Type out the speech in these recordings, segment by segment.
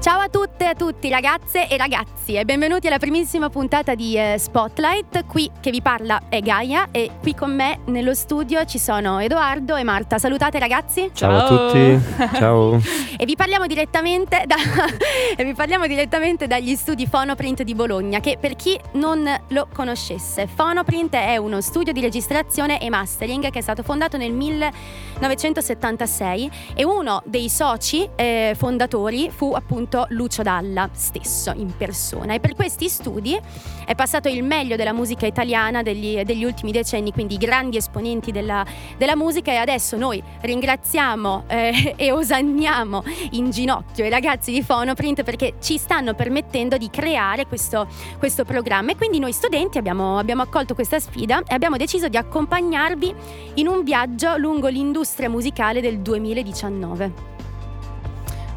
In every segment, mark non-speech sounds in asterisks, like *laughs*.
Ciao a tutte e a tutti ragazze e ragazzi e benvenuti alla primissima puntata di eh, Spotlight. Qui che vi parla è Gaia e qui con me nello studio ci sono Edoardo e Marta. Salutate ragazzi. Ciao, Ciao a tutti. *laughs* Ciao. e vi parliamo direttamente da, *laughs* e vi parliamo direttamente dagli studi Phonoprint di Bologna che per chi non lo conoscesse, Phonoprint è uno studio di registrazione e mastering che è stato fondato nel 1976 e uno dei soci eh, fondatori fu appunto appunto Lucio Dalla stesso in persona. E per questi studi è passato il meglio della musica italiana degli, degli ultimi decenni, quindi i grandi esponenti della, della musica. E adesso noi ringraziamo eh, *laughs* e osanniamo in ginocchio i ragazzi di Phonoprint perché ci stanno permettendo di creare questo, questo programma. E quindi noi studenti abbiamo, abbiamo accolto questa sfida e abbiamo deciso di accompagnarvi in un viaggio lungo l'industria musicale del 2019.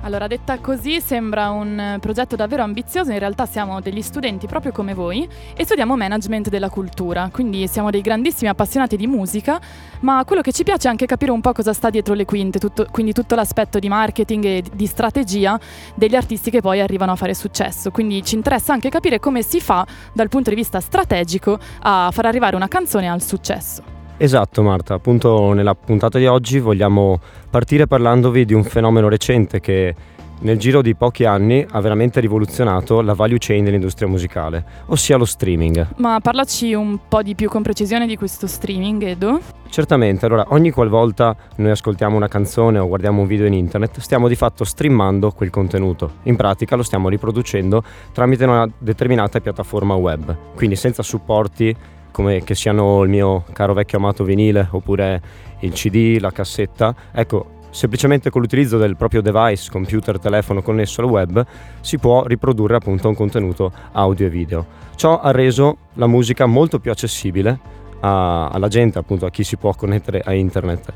Allora, detta così sembra un progetto davvero ambizioso, in realtà siamo degli studenti proprio come voi e studiamo management della cultura, quindi siamo dei grandissimi appassionati di musica, ma quello che ci piace è anche capire un po' cosa sta dietro le quinte, tutto, quindi tutto l'aspetto di marketing e di strategia degli artisti che poi arrivano a fare successo, quindi ci interessa anche capire come si fa dal punto di vista strategico a far arrivare una canzone al successo. Esatto Marta, appunto nella puntata di oggi vogliamo partire parlandovi di un fenomeno recente che nel giro di pochi anni ha veramente rivoluzionato la value chain dell'industria musicale, ossia lo streaming. Ma parlaci un po' di più con precisione di questo streaming, Edo. Certamente, allora ogni qualvolta noi ascoltiamo una canzone o guardiamo un video in internet, stiamo di fatto streamando quel contenuto. In pratica lo stiamo riproducendo tramite una determinata piattaforma web, quindi senza supporti come che siano il mio caro vecchio amato vinile oppure il CD, la cassetta. Ecco, semplicemente con l'utilizzo del proprio device, computer, telefono connesso al web, si può riprodurre appunto un contenuto audio e video. Ciò ha reso la musica molto più accessibile a, alla gente, appunto a chi si può connettere a internet.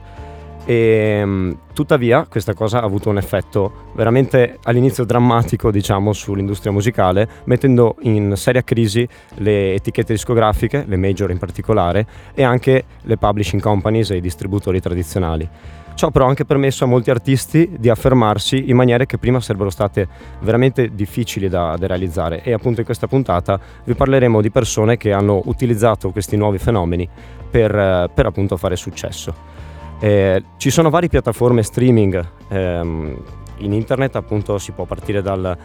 E, ehm, tuttavia questa cosa ha avuto un effetto veramente all'inizio drammatico diciamo sull'industria musicale mettendo in seria crisi le etichette discografiche, le major in particolare e anche le publishing companies e i distributori tradizionali. Ciò però ha anche permesso a molti artisti di affermarsi in maniere che prima sarebbero state veramente difficili da, da, realizzare e appunto in questa puntata vi parleremo di persone che hanno utilizzato questi nuovi fenomeni per, per appunto fare successo. Eh, ci sono varie piattaforme streaming ehm, in internet, appunto si può partire dal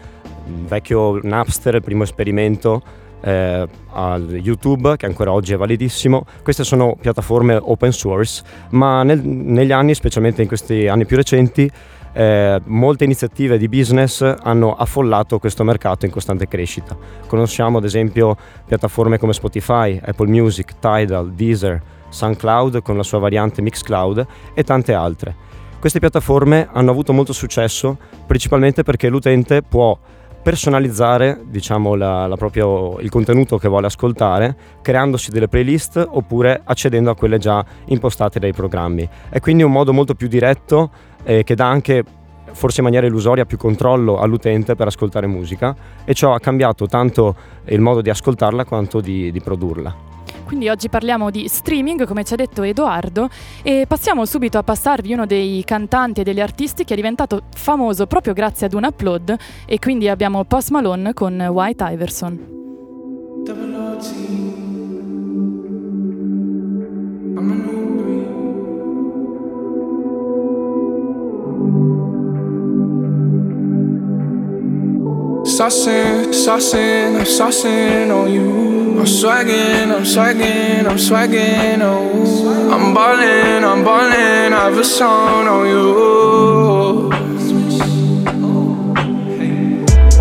vecchio Napster, il primo esperimento, eh, al YouTube che ancora oggi è validissimo. Queste sono piattaforme open source, ma nel, negli anni, specialmente in questi anni più recenti, eh, molte iniziative di business hanno affollato questo mercato in costante crescita. Conosciamo ad esempio piattaforme come Spotify, Apple Music, Tidal, Deezer, SoundCloud con la sua variante Mixcloud e tante altre. Queste piattaforme hanno avuto molto successo principalmente perché l'utente può personalizzare diciamo, la, la proprio, il contenuto che vuole ascoltare creandosi delle playlist oppure accedendo a quelle già impostate dai programmi. È quindi un modo molto più diretto eh, che dà anche forse in maniera illusoria più controllo all'utente per ascoltare musica e ciò ha cambiato tanto il modo di ascoltarla quanto di, di produrla. Quindi oggi parliamo di streaming, come ci ha detto Edoardo, e passiamo subito a passarvi uno dei cantanti e degli artisti che è diventato famoso proprio grazie ad un upload e quindi abbiamo Post Malone con White Iverson. Saucing, saucing, I'm saucing on you. I'm swagging, I'm swagging, I'm swagging, oh. I'm ballin', I'm ballin', I have a song on you.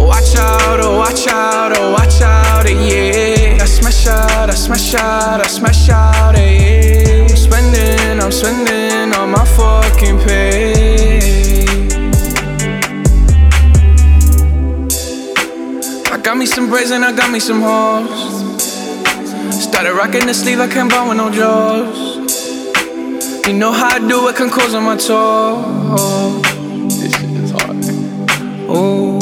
Watch out, oh, watch out, oh, watch out, eh, yeah. I smash out. I smash out, I smash out, eh, yeah. I'm spending, I'm spending all my fucking pay. I got me some braids and I got me some hoes. Started rocking the sleeve, I can't buy with no jaws. You know how I do it, can close on my toes. This shit is hard. Ooh.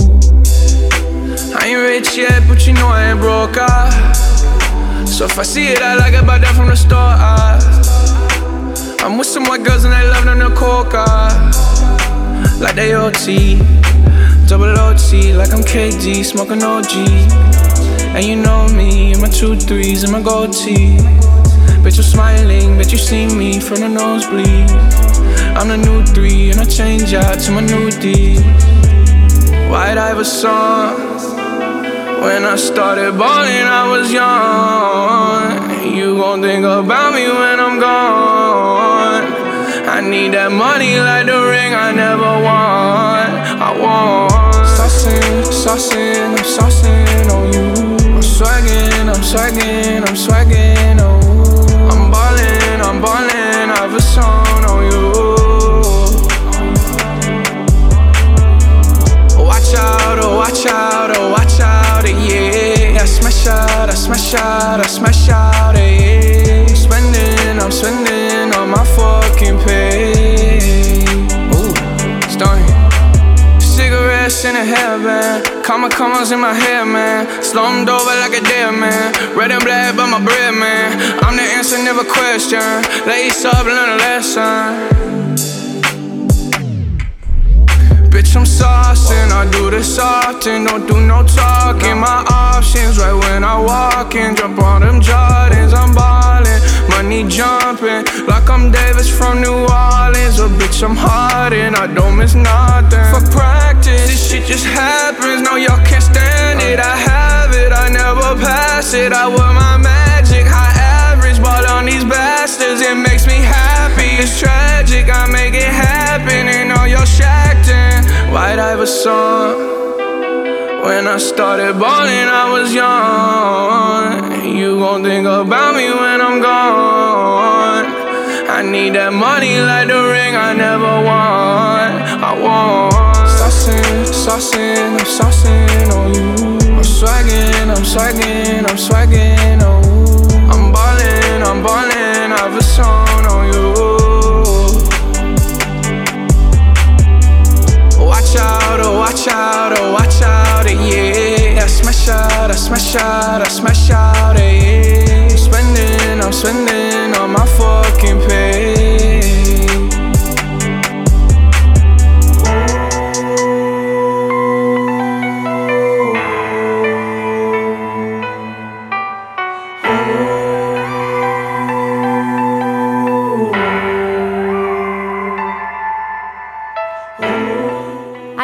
I ain't rich yet, but you know I ain't broke. Ah. So if I see it, I like it, buy that from the store. Ah. I'm with some white girls and they love them the coca. Like they OT, double OT, like I'm KD, smoking OG. And you know me, and my two threes and my gold tee. Bitch, you're smiling, bet you see me from the nosebleed. I'm the new three, and I change out to my new D. White Iverson. When I started balling, I was young. You gon' think about me when I'm gone. I need that money like the ring I never won. I want. Saucing, saucing, I'm saucing on you. I'm I'm swagging, I'm swagging, oh. I'm ballin', I'm ballin', I've a song on you. Watch out, oh, watch out, oh, watch out, eh, yeah. I smash out, I smash out, I smash out, eh, yeah. I'm I'm spending all my fucking pay. Ooh, starting. Cigarettes in a hairband, comma commas in my hair, man. Slumped over like a dead man. Red and black, but my bread, man. I'm the answer, never question. Lace up, learn a lesson. Bitch, I'm saucing, I do this often, don't do no talking. My options right when I walk in, jump on them Jordans, I'm ballin', money jumping, like I'm Davis from New Orleans. Oh, bitch, I'm hardin', I don't miss nothing. For practice, this shit just happens, pass it, I wear my magic, high average, ball on these bastards, it makes me happy. It's tragic, I make it happen, and all y'all shacked in. White Iverson. When I started balling, I was young. You gon' think about me when I'm gone. I need that money like the ring I never won. I want. Saucing, saucing, I'm saucing on you. I'm I'm swagging, I'm swagging, oh. I'm ballin', I'm ballin', I've a song on you. Watch out, oh watch out, oh watch out, eh, yeah. I smash out, I smash out, I smash out, eh, yeah. I'm spending, I'm spending all my fucking pay.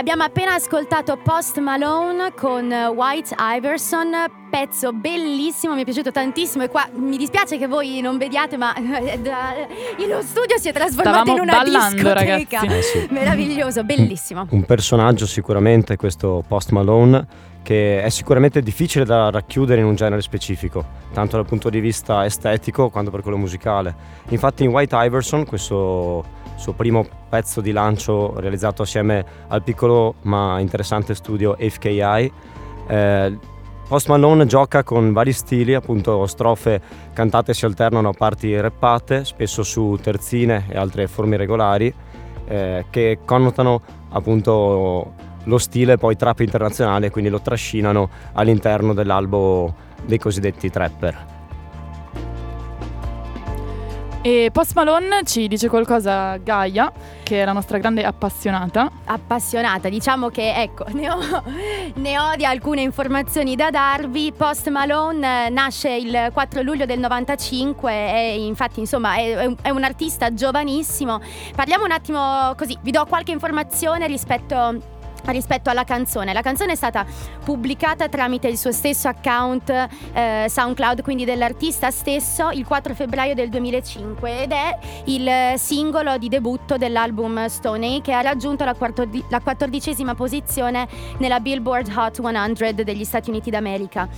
Abbiamo appena ascoltato Post Malone con White Iverson, pezzo bellissimo, mi è piaciuto tantissimo e qua mi dispiace che voi non vediate ma eh, lo studio si è trasformato Stavamo in una ballando, discoteca. ragazzi. Eh sì. Meraviglioso, bellissimo. Un personaggio sicuramente questo Post Malone che è sicuramente difficile da racchiudere in un genere specifico, tanto dal punto di vista estetico quanto per quello musicale. Infatti in White Iverson, questo suo primo pezzo di lancio realizzato assieme al piccolo ma interessante studio FKI, eh, Post Malone gioca con vari stili, appunto strofe cantate si alternano a parti rappate, spesso su terzine e altre forme regolari, eh, che connotano appunto lo stile poi trap internazionale, quindi lo trascinano all'interno dell'albo dei cosiddetti trapper. E Post Malone ci dice qualcosa Gaia, che è la nostra grande appassionata. appassionata, diciamo che ecco, *laughs* ne ho, ne ho di alcune informazioni da darvi. Post Malone eh, nasce il 4 luglio del 95 e infatti insomma è, è è un artista giovanissimo. Parliamo un attimo così, vi do qualche informazione rispetto rispetto alla canzone. La canzone è stata pubblicata tramite il suo stesso account eh, SoundCloud, quindi dell'artista stesso, il 4 febbraio del 2005 ed è il singolo di debutto dell'album Stoney che ha raggiunto la, quartordi- la quattordicesima posizione nella Billboard Hot 100 degli Stati Uniti d'America.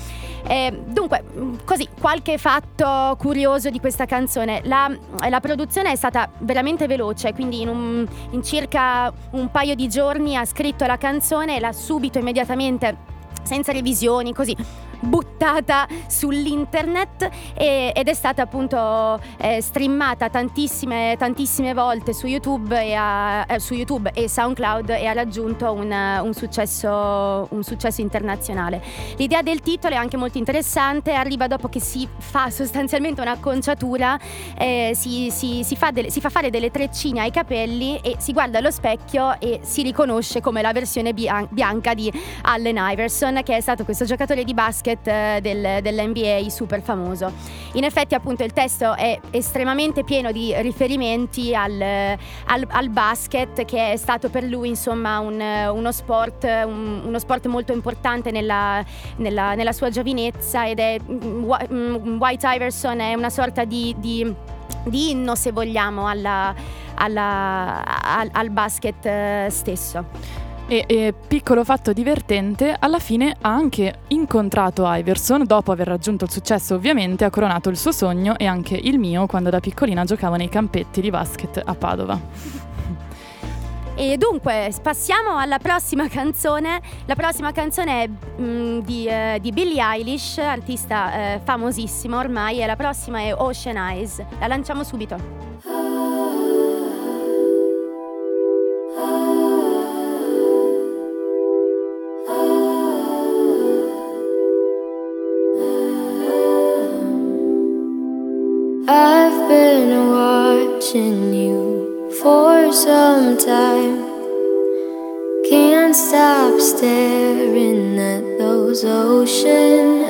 Eh, dunque, così, qualche fatto curioso di questa canzone. La, la produzione è stata veramente veloce, quindi in, un, in circa un paio di giorni ha scritto la canzone e l'ha subito, immediatamente, senza revisioni, così buttata sull'internet e, ed è stata appunto eh, streamata tantissime, tantissime volte su YouTube, e, a, eh, su YouTube e SoundCloud e ha raggiunto un, un, successo, un, successo, internazionale. L'idea del titolo è anche molto interessante, arriva dopo che si fa sostanzialmente un'acconciatura, eh, si, si, si, fa delle, si, fa fare delle treccine ai capelli e si guarda allo specchio e si riconosce come la versione bianca di Allen Iverson che è stato questo giocatore di basket eh, del, dell'NBA super famoso. In effetti appunto il testo è estremamente pieno di riferimenti al, al, al basket che è stato per lui insomma un, uno, sport, un, uno, sport, molto importante nella, nella, nella, sua giovinezza ed è mm, mm, White Iverson è una sorta di, di, di inno se vogliamo alla, alla, al, al basket eh, stesso. E, e, piccolo fatto divertente, alla fine ha anche incontrato Iverson, dopo aver raggiunto il successo ovviamente, ha coronato il suo sogno e anche il mio quando da piccolina giocavo nei campetti di basket a Padova. E dunque passiamo alla prossima canzone. La prossima canzone è mh, mm, di, eh, di, Billie Eilish, artista eh, famosissimo ormai, e la prossima è Ocean Eyes. La lanciamo subito. Staring at those ocean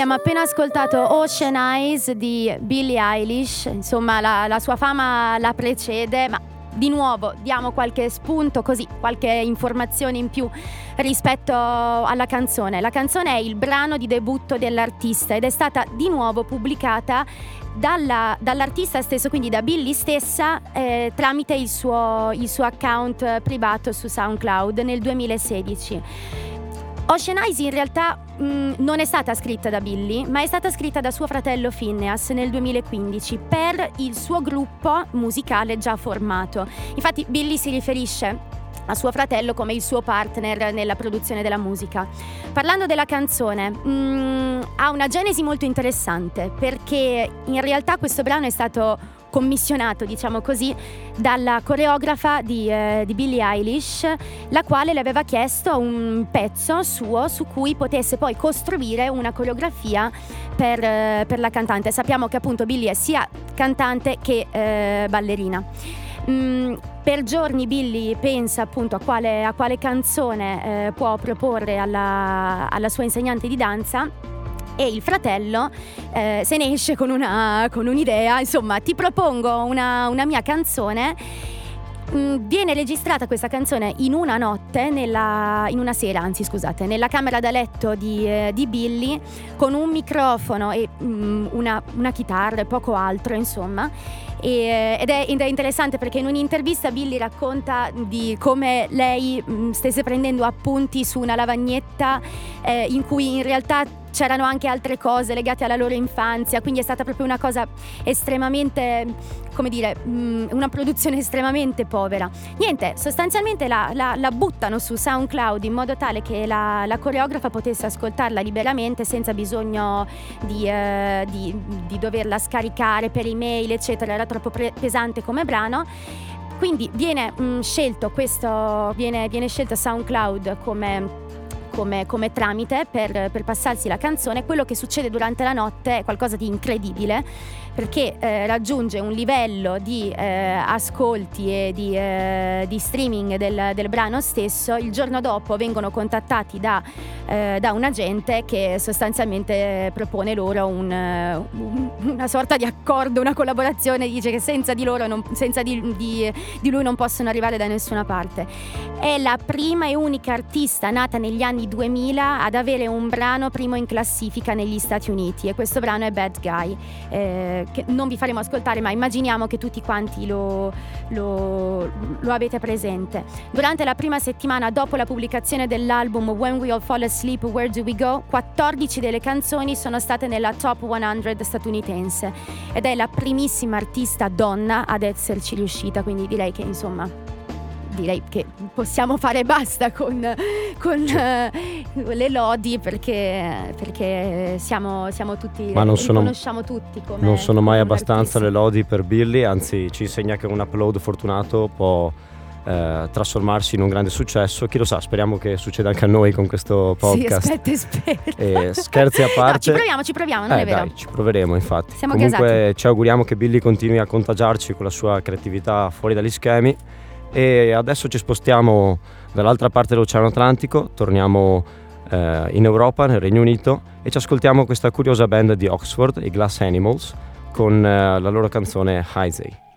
abbiamo appena ascoltato Ocean Eyes di Billie Eilish, insomma la, la sua fama la precede, ma di nuovo diamo qualche spunto, così qualche informazione in più rispetto alla canzone. La canzone è il brano di debutto dell'artista ed è stata di nuovo pubblicata dalla- dall'artista stesso, quindi da Billy stessa, eh, tramite il suo, il suo account privato su SoundCloud nel 2016. Ocean Eyes in realtà mh, non è stata scritta da Billy, ma è stata scritta da suo fratello Phineas nel 2015 per il suo gruppo musicale già formato. Infatti Billy si riferisce a suo fratello come il suo partner nella produzione della musica. Parlando della canzone, mh, ha una genesi molto interessante perché in realtà questo brano è stato commissionato, diciamo così, dalla coreografa di, eh, di Billie Eilish, la quale le aveva chiesto un pezzo suo su cui potesse poi costruire una coreografia per, eh, per la cantante. Sappiamo che appunto Billie è sia cantante che eh, ballerina. Mm, per giorni Billy pensa appunto a quale, a quale canzone eh, può proporre alla, alla sua insegnante di danza e il fratello eh, se ne esce con, una, con un'idea, insomma ti propongo una, una mia canzone. Mm, Viene registrata questa canzone in una notte, nella, in una sera, anzi scusate, nella camera da letto di, eh, di Billy con un microfono e mm, una, una chitarra e poco altro, insomma. E, ed, è, ed, è, interessante perché in un'intervista Billy racconta di come lei mh, stesse prendendo appunti su una lavagnetta eh, in cui in realtà c'erano anche altre cose legate alla loro infanzia, quindi è stata proprio una cosa estremamente, come dire, mh, una produzione estremamente povera. Niente, sostanzialmente la, la, la, buttano su SoundCloud in modo tale che la, la coreografa potesse ascoltarla liberamente senza bisogno di, eh, di, di doverla scaricare per email, eccetera, era troppo pre- pesante come brano. Quindi viene mh, scelto questo, viene, viene scelto SoundCloud come come, come tramite per, per, passarsi la canzone, quello che succede durante la notte è qualcosa di incredibile perché eh, raggiunge un livello di eh, ascolti e di, eh, di streaming del, del, brano stesso. Il giorno dopo vengono contattati da, eh, da un agente che sostanzialmente propone loro un, un, una sorta di accordo, una collaborazione, dice che senza di, loro non, senza di, di, di lui non possono arrivare da nessuna parte. È la prima e unica artista nata negli anni 2000 ad avere un brano primo in classifica negli Stati Uniti e questo brano è Bad Guy. Eh, che non vi faremo ascoltare, ma immaginiamo che tutti quanti lo, lo, lo avete presente. Durante la prima settimana dopo la pubblicazione dell'album When We All Fall Asleep, Where Do We Go, 14 delle canzoni sono state nella top 100 statunitense ed è la primissima artista donna ad esserci riuscita, quindi direi che insomma direi che possiamo fare basta con, con uh, le lodi perché, perché siamo, siamo, tutti, Ma non conosciamo tutti come Non sono mai abbastanza artisti. le lodi per Billy, anzi ci insegna che un upload fortunato può eh, trasformarsi in un grande successo. Chi lo sa, speriamo che succeda anche a noi con questo podcast. Sì, aspetta, spero. E scherzi a parte. *laughs* No, ci proviamo, ci proviamo, non eh, è vero. Dai, ci proveremo, infatti. Siamo Comunque gasati. ci auguriamo che Billy continui a contagiarci con la sua creatività fuori dagli schemi. E adesso ci spostiamo dall'altra parte dell'Oceano Atlantico, torniamo eh, in Europa, nel Regno Unito, e ci ascoltiamo questa curiosa band di Oxford, i Glass Animals, con eh, la loro canzone Heisey.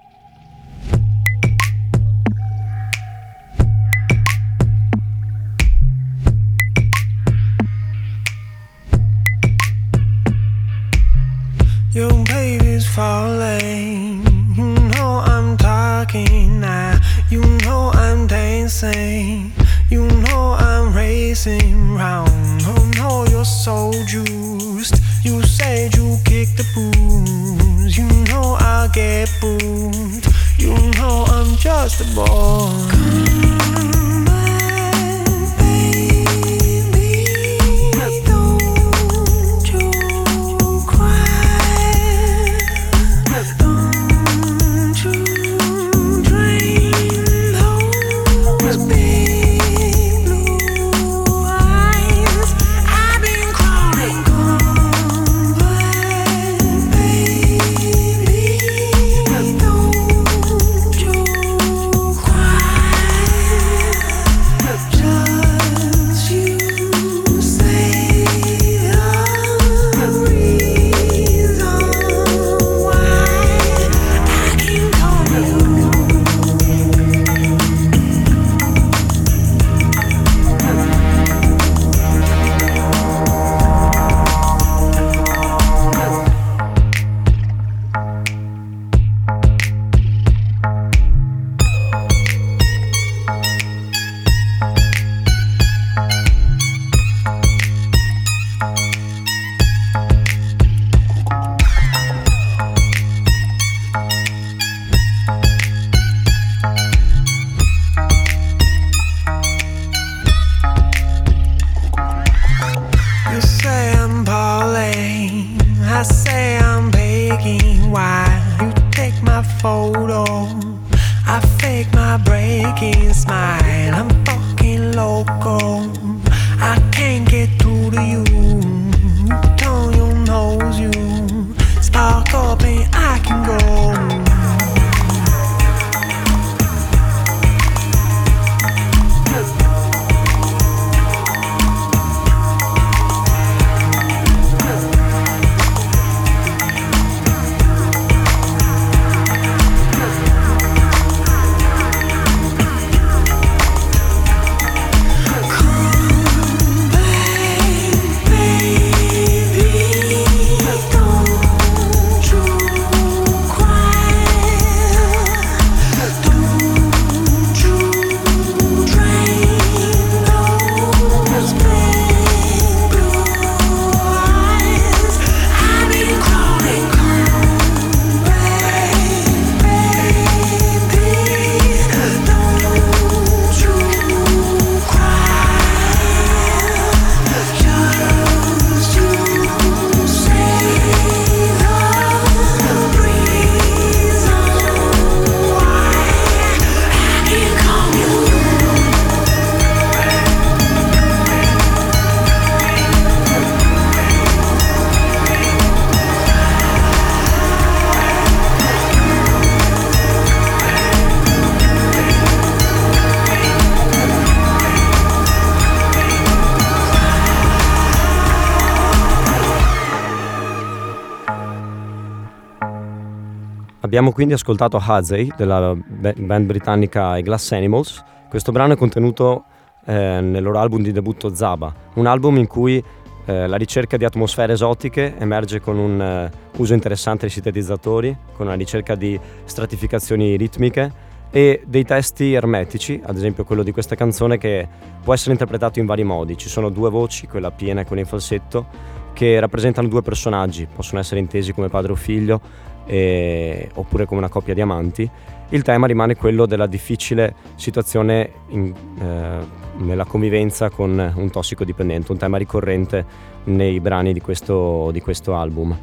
Abbiamo quindi ascoltato Hazy della ba- band britannica I Glass Animals. Questo brano è contenuto eh, nel loro album di debutto Zaba, un album in cui eh, la ricerca di atmosfere esotiche emerge con un eh, uso interessante dei sintetizzatori, con una ricerca di stratificazioni ritmiche e dei testi ermetici, ad esempio quello di questa canzone che può essere interpretato in vari modi. Ci sono due voci, quella piena e quella in falsetto, che rappresentano due personaggi, possono essere intesi come padre o figlio e- oppure come una coppia di amanti. Il tema rimane quello della difficile situazione in- eh, nella convivenza con un tossicodipendente, un tema ricorrente nei brani di questo, di questo album.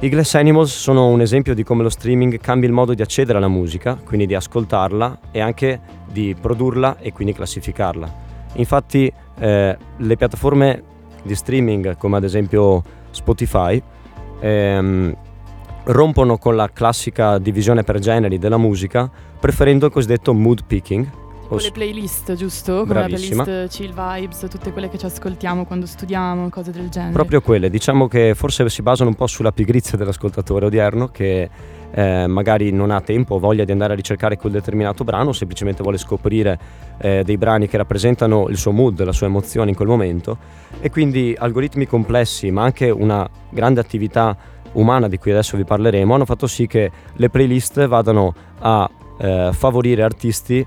I Glass Animals sono un esempio di come lo streaming cambia il modo di accedere alla musica, quindi di ascoltarla e anche di produrla e quindi classificarla. Infatti eh, le piattaforme di streaming come ad esempio Spotify ehm, rompono con la classica divisione per generi della musica preferendo il cosiddetto mood picking. Tipo os- le playlist, giusto? Come Bravissima. la playlist chill vibes, tutte quelle che ci ascoltiamo quando studiamo, cose del genere. Proprio quelle, diciamo che forse si basano un po' sulla pigrizia dell'ascoltatore odierno che eh, magari non ha tempo o voglia di andare a ricercare quel determinato brano semplicemente vuole scoprire eh, dei brani che rappresentano il suo mood, la sua emozione in quel momento e quindi algoritmi complessi ma anche una grande attività umana di cui adesso vi parleremo hanno fatto sì che le playlist vadano a eh, favorire artisti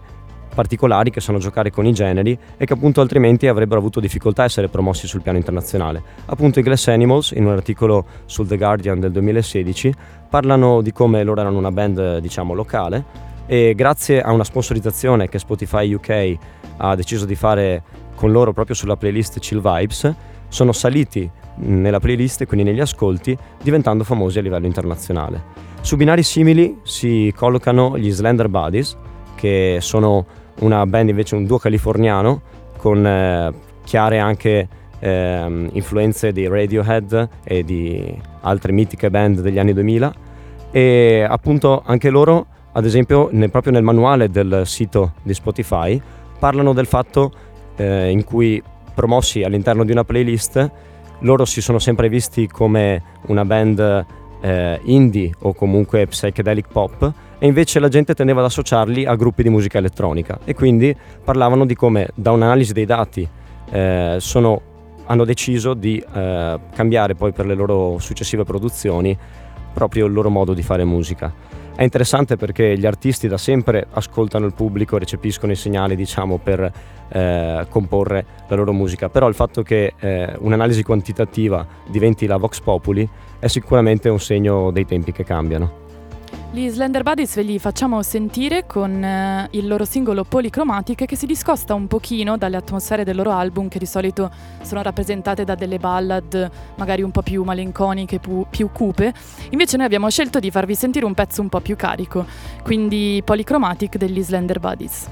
particolari che sanno giocare con i generi e che appunto altrimenti avrebbero avuto difficoltà a essere promossi sul piano internazionale. Appunto i Glass Animals, in un articolo sul The Guardian del 2016, parlano di come loro erano una band diciamo locale e grazie a una sponsorizzazione che Spotify UK ha deciso di fare con loro proprio sulla playlist Chill Vibes, sono saliti nella playlist e quindi negli ascolti diventando famosi a livello internazionale. Su binari simili si collocano gli Slender Buddies, che sono una band invece un duo californiano con eh, chiare anche ehm, influenze di Radiohead e di altre mitiche band degli anni 2000 e appunto anche loro ad esempio nel- proprio nel manuale del sito di Spotify parlano del fatto eh, in cui promossi all'interno di una playlist loro si sono sempre visti come una band eh, indie o comunque psychedelic pop e invece la gente tendeva ad associarli a gruppi di musica elettronica e quindi parlavano di come da un'analisi dei dati eh, sono- hanno deciso di eh, cambiare poi per le loro successive produzioni proprio il loro modo di fare musica. È interessante perché gli artisti da sempre ascoltano il pubblico, recepiscono i segnali diciamo per eh, comporre la loro musica, però il fatto che eh, un'analisi quantitativa diventi la Vox Populi è sicuramente un segno dei tempi che cambiano. Gli Slender Buddies ve li facciamo sentire con eh, il loro singolo Polychromatic che si discosta un pochino dalle atmosfere del loro album che di solito sono rappresentate da delle ballad magari un po' più malinconiche, pu- più cupe. Invece noi abbiamo scelto di farvi sentire un pezzo un po' più carico, quindi Polychromatic degli Slender Buddies.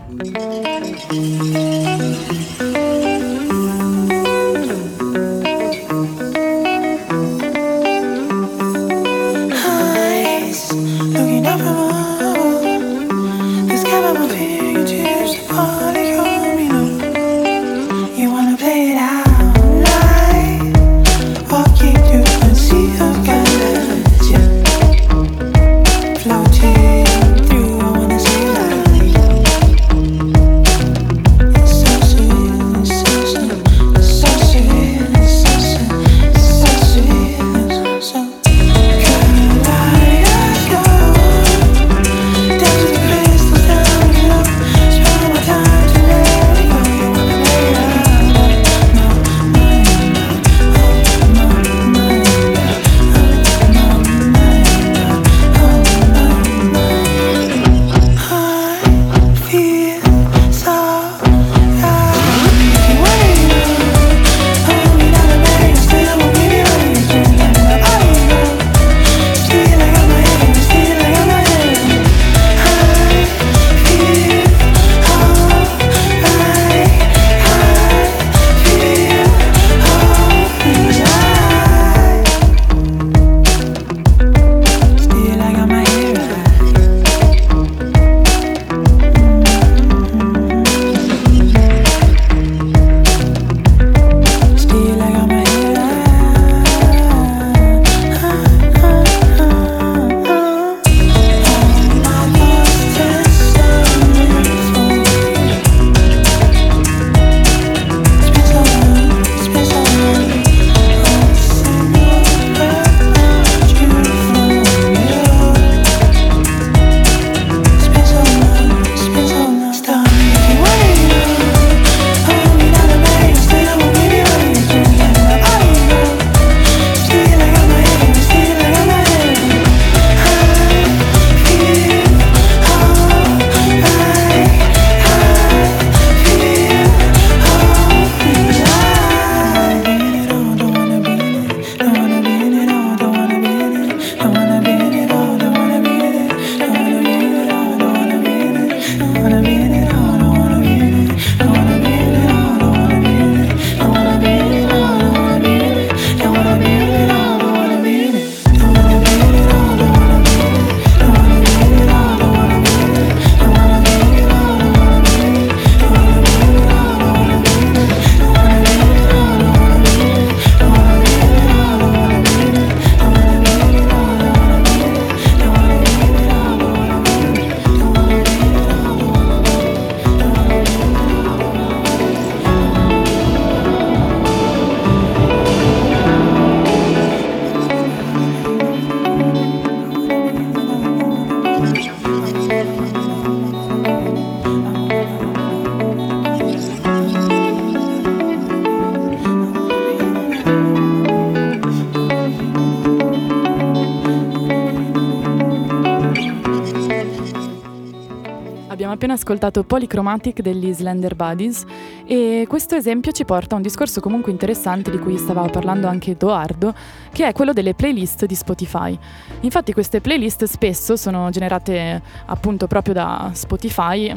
Ascoltato Polychromatic degli Slender Buddies e questo esempio ci porta a un discorso comunque interessante di cui stava parlando anche Edoardo, che è quello delle playlist di Spotify. Infatti queste playlist spesso sono generate appunto proprio da Spotify,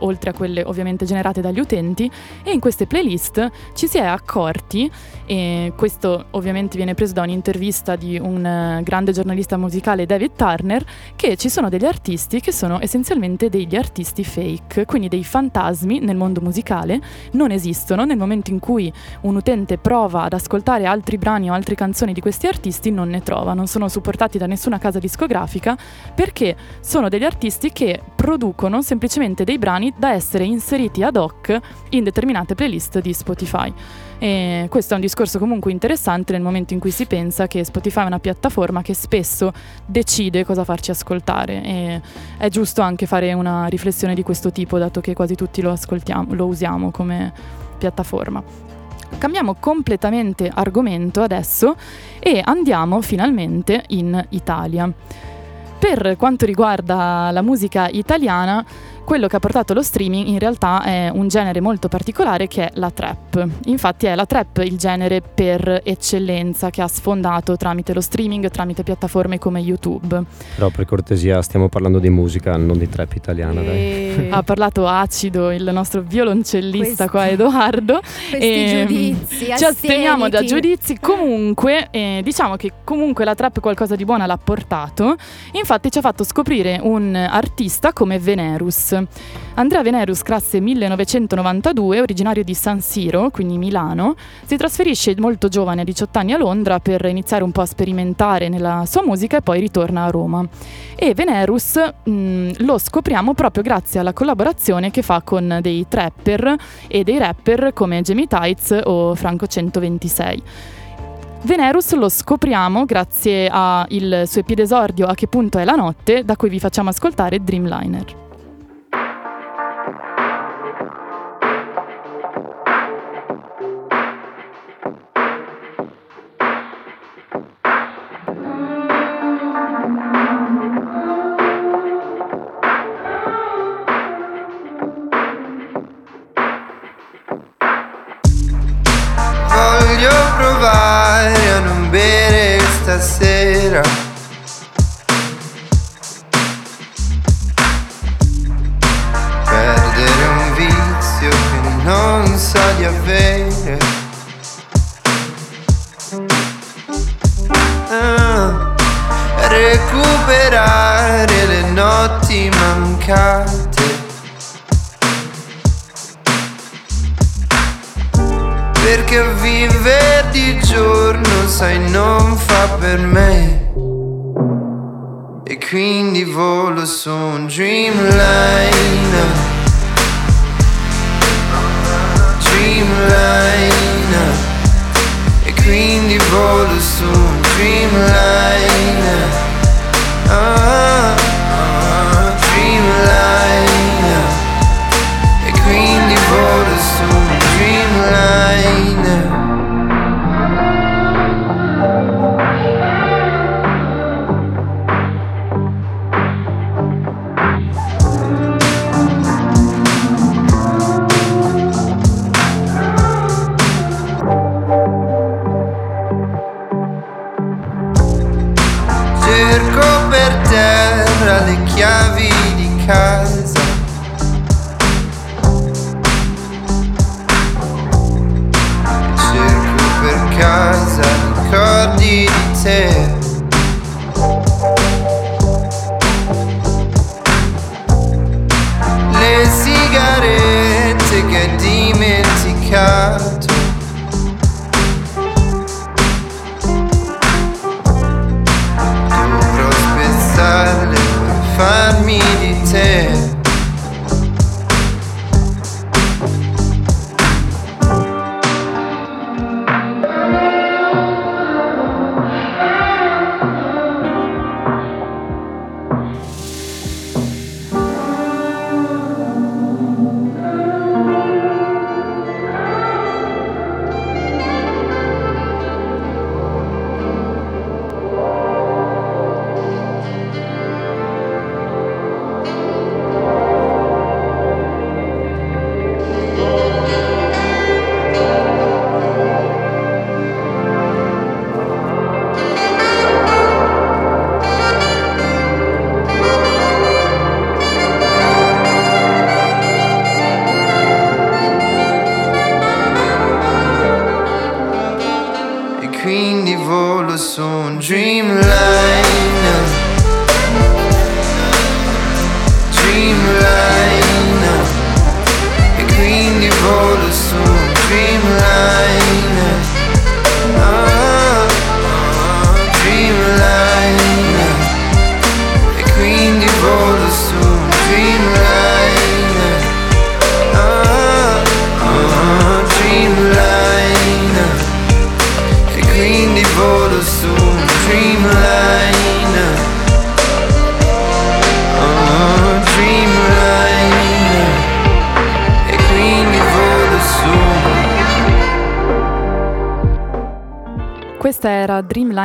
oltre a quelle ovviamente generate dagli utenti, e in queste playlist ci si è accorti, e questo ovviamente viene preso da un'intervista di un eh, grande giornalista musicale David Turner, che ci sono degli artisti che sono essenzialmente degli artisti fake, quindi dei fantasmi nel mondo musicale, non esistono, nel momento in cui un utente prova ad ascoltare altri brani o altre canzoni di questi artisti non ne trova, non sono supportati da nessuna casa discografica perché sono degli artisti che producono semplicemente dei brani da essere inseriti ad hoc in determinate playlist di Spotify. E questo è un discorso comunque interessante nel momento in cui si pensa che Spotify è una piattaforma che spesso decide cosa farci ascoltare e è giusto anche fare una riflessione di questo tipo dato che quasi tutti lo ascoltiamo, lo usiamo come piattaforma. Cambiamo completamente argomento adesso e andiamo finalmente in Italia. Per quanto riguarda la musica italiana, quello che ha portato lo streaming in realtà è un genere molto particolare che è la trap. Infatti è la trap il genere per eccellenza che ha sfondato tramite lo streaming, tramite piattaforme come YouTube. Però per cortesia stiamo parlando di musica, non di trap italiana, dai. E- Ha parlato acido il nostro violoncellista Questi- qua Edoardo. Questi Ehm, giudizi, Ci asteniamo da giudizi. Comunque, eh, diciamo che comunque la trap qualcosa di buona l'ha portato. Infatti, ci ha fatto scoprire un artista come Venerus. Andrea Venerus, classe 1992, originario di San Siro, quindi Milano, si trasferisce molto giovane, a 18 anni, a Londra per iniziare un po' a sperimentare nella sua musica e poi ritorna a Roma. E Venerus mh, lo scopriamo proprio grazie alla collaborazione che fa con dei trapper e dei rapper come Jamie Tights o Franco 126. Venerus lo scopriamo grazie al suo epiedesordio A che punto è la notte, da cui vi facciamo ascoltare Dreamliner.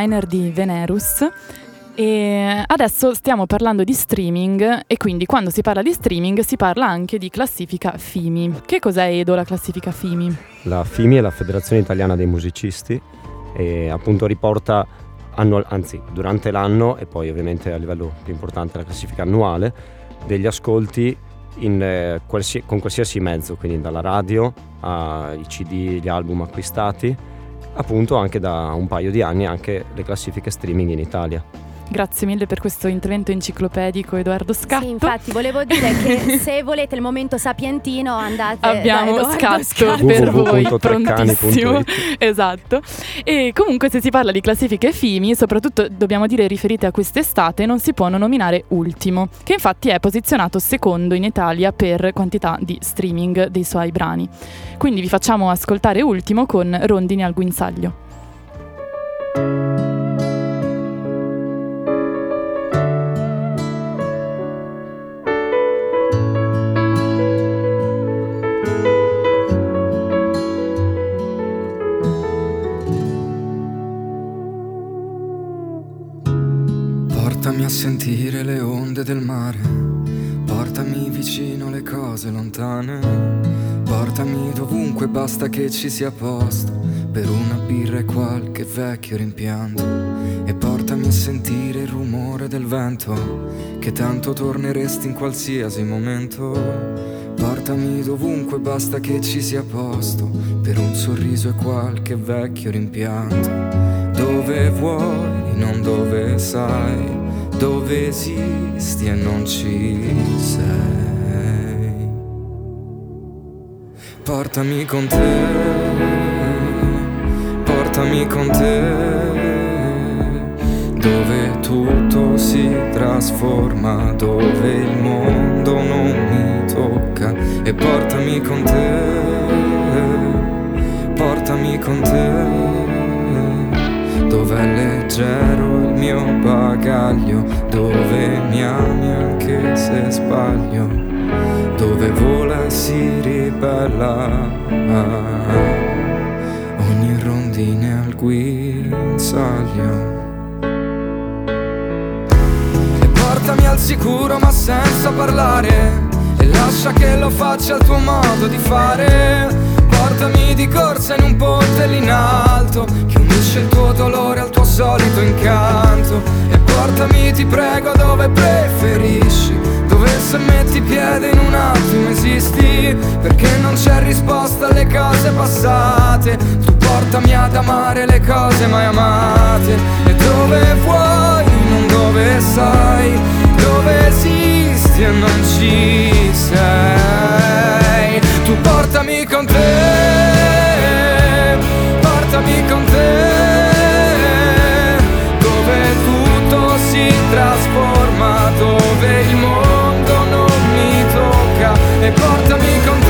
Dreamliner di Venerus. E adesso stiamo parlando di streaming e quindi quando si parla di streaming si parla anche di classifica FIMI. Che cos'è Edo la classifica FIMI? La FIMI è la Federazione Italiana dei Musicisti e appunto riporta annual- anzi durante l'anno e poi ovviamente a livello più importante la classifica annuale degli ascolti in, eh, qualsi- con qualsiasi mezzo, quindi dalla radio ai CD, gli album acquistati, appunto anche da un paio di anni anche le classifiche streaming in Italia. Grazie mille per questo intervento enciclopedico Edoardo Scatto. Sì, infatti volevo dire che *laughs* se volete il momento sapientino andate Abbiamo da scatto Scatto. per voi, prontissimo. Esatto. E comunque se si parla di classifiche FIMI, soprattutto dobbiamo dire riferite a quest'estate, non si può non nominare Ultimo, che infatti è posizionato secondo in Italia per quantità di streaming dei suoi brani. Quindi vi facciamo ascoltare Ultimo con Rondini al guinzaglio. A sentire le onde del mare, portami vicino le cose lontane, portami dovunque basta che ci sia posto. Per una birra e qualche vecchio rimpianto. E portami a sentire il rumore del vento che tanto torneresti in qualsiasi momento. Portami dovunque basta che ci sia posto. Per un sorriso e qualche vecchio rimpianto. Dove vuoi, non dove sai, dove esisti e non ci sei. Portami con te, portami con te, dove tutto si trasforma, dove il mondo non mi tocca e portami con te, portami con te dove è leggero mio bagaglio, dove mi ami anche se sbaglio, dove vola si ribella ogni rondine al guinzaglio. E portami al sicuro ma senza parlare, e lascia che lo faccia il tuo modo di fare. Portami di corsa in un ponte lì in alto Che unisce il tuo dolore al tuo solito incanto. E portami ti prego dove preferisci Dove se metti piede in un attimo esisti Perché non c'è risposta alle cose passate. Tu portami ad amare le cose mai amate. E dove vuoi, non dove sai Dove esisti e non ci sei. Tu portami con te Dove il mondo non mi tocca. E portami con te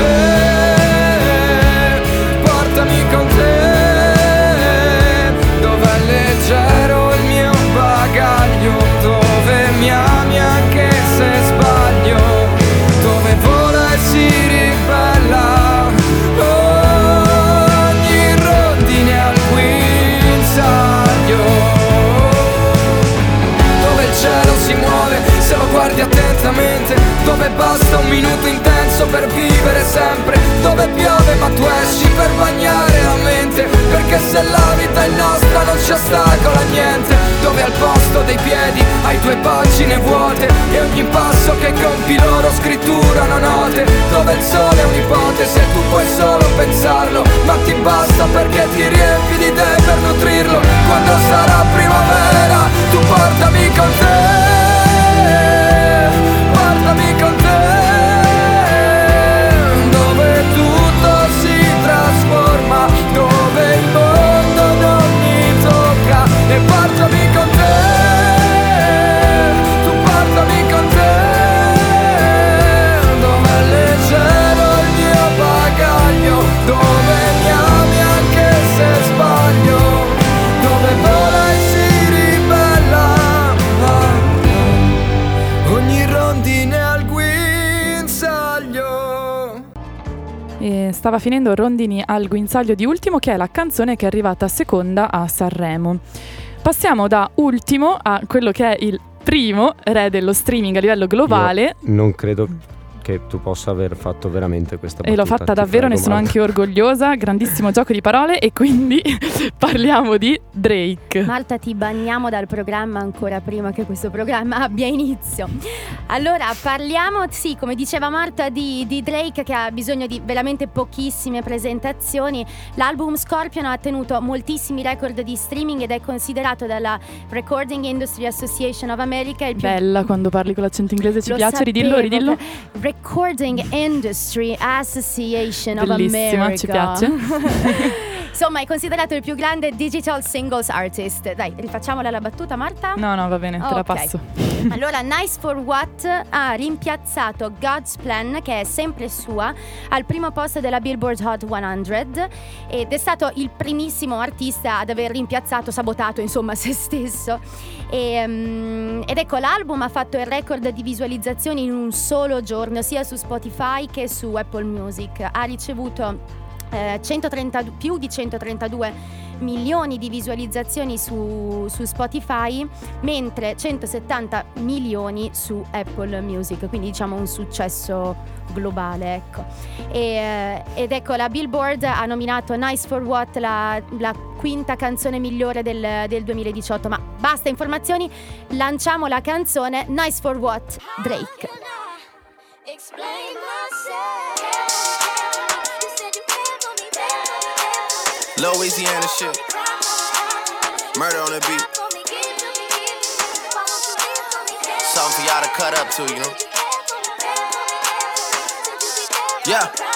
guardi attentamente Dove basta un minuto intenso per vivere sempre. Dove piove ma tu esci per bagnare la mente Perché se la vita è nostra non ci ostacola niente. Dove al posto dei piedi hai due pagine vuote E ogni passo che compi loro scritturano note. Dove il sole è un'ipotesi e tu puoi solo pensarlo Ma ti basta perché ti riempi di te per nutrirlo. Quando sarà primavera tu portami con te Portami con te stava finendo Rondini al guinzaglio di ultimo, che è la canzone che è arrivata seconda a Sanremo. passiamo da ultimo a quello che è il primo re dello streaming a livello globale. Io non credo che tu possa aver fatto veramente questa E l'ho battuta, fatta davvero, ne sono Marta. anche orgogliosa. Grandissimo gioco di parole. E quindi *laughs* parliamo di Drake. Marta, ti banniamo dal programma ancora prima che questo programma abbia inizio. Allora, parliamo, sì, come diceva Marta, di, di Drake che ha bisogno di veramente pochissime presentazioni. L'album Scorpion ha ottenuto moltissimi record di streaming ed è considerato dalla Recording Industry Association of America il più Bella quando parli con l'accento inglese, ci Lo piace, ridillo, sapevo, ridillo. Recording Industry Association of Bellissima, America. ci piace. *laughs* Insomma, è considerato il più grande digital singles artist. Dai, rifacciamola la battuta, Marta? No, no, va bene, te la Ok. passo. *laughs* Allora, Nice for What ha rimpiazzato God's Plan, che è sempre sua, al primo posto della Billboard Hot 100 ed è stato il primissimo artista ad aver rimpiazzato, sabotato insomma *laughs* se stesso. E, mm, ed ecco, l'album ha fatto il record di visualizzazioni in un solo giorno, sia su Spotify che su Apple Music. Ha ricevuto eh, 130 più di 132 milioni di visualizzazioni su, su Spotify, mentre 170 milioni su Apple Music, quindi diciamo un successo globale. Ecco. E, eh, ed ecco, la Billboard ha nominato Nice for What la, la quinta canzone migliore del, del 2018. Ma basta informazioni, lanciamo la canzone Nice for What Drake. Louisiana shit. Murder on the beat. Something for y'all to cut up to, you know? Yeah.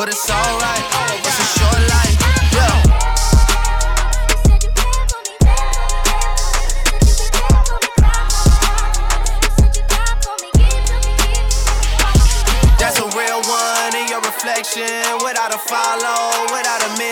but it's alright. It's a short life. That's a real one in your reflection. Without a follow,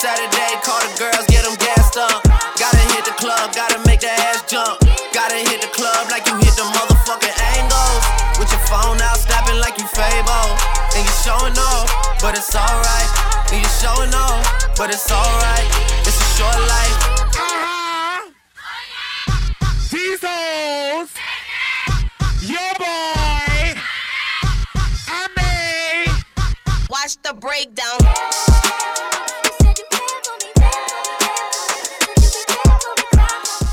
Saturday, call the girls, get them gassed up. Gotta hit the club, gotta make the ass jump. Gotta hit the club like you hit the motherfucking angles. With your phone out, snapping like you Fable. And you showing off, but it's alright. And you showing off, but it's alright. It's a short life. These hoes, your boy, and me. Watch the breakdown.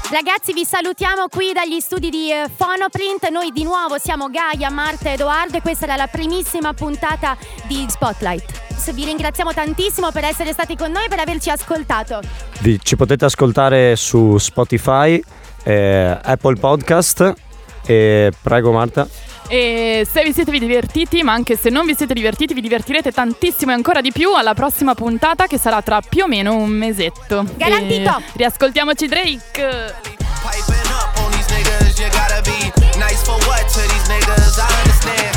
Ragazzi, vi salutiamo qui dagli studi di eh, Phonoprint. Noi di nuovo siamo Gaia, Marta e Edoardo e questa era la primissima puntata di Spotlight. Vi ringraziamo tantissimo per essere stati con noi e per averci ascoltato. Ci potete ascoltare su Spotify, eh, Apple Podcast e prego Marta. E se vi siete divertiti, ma anche se non vi siete divertiti, vi divertirete tantissimo e ancora di più alla prossima puntata che sarà tra più o meno un mesetto. Garantito! E riascoltiamoci Drake. Piping up on these niggas, you gotta be nice for what to these niggas? I understand.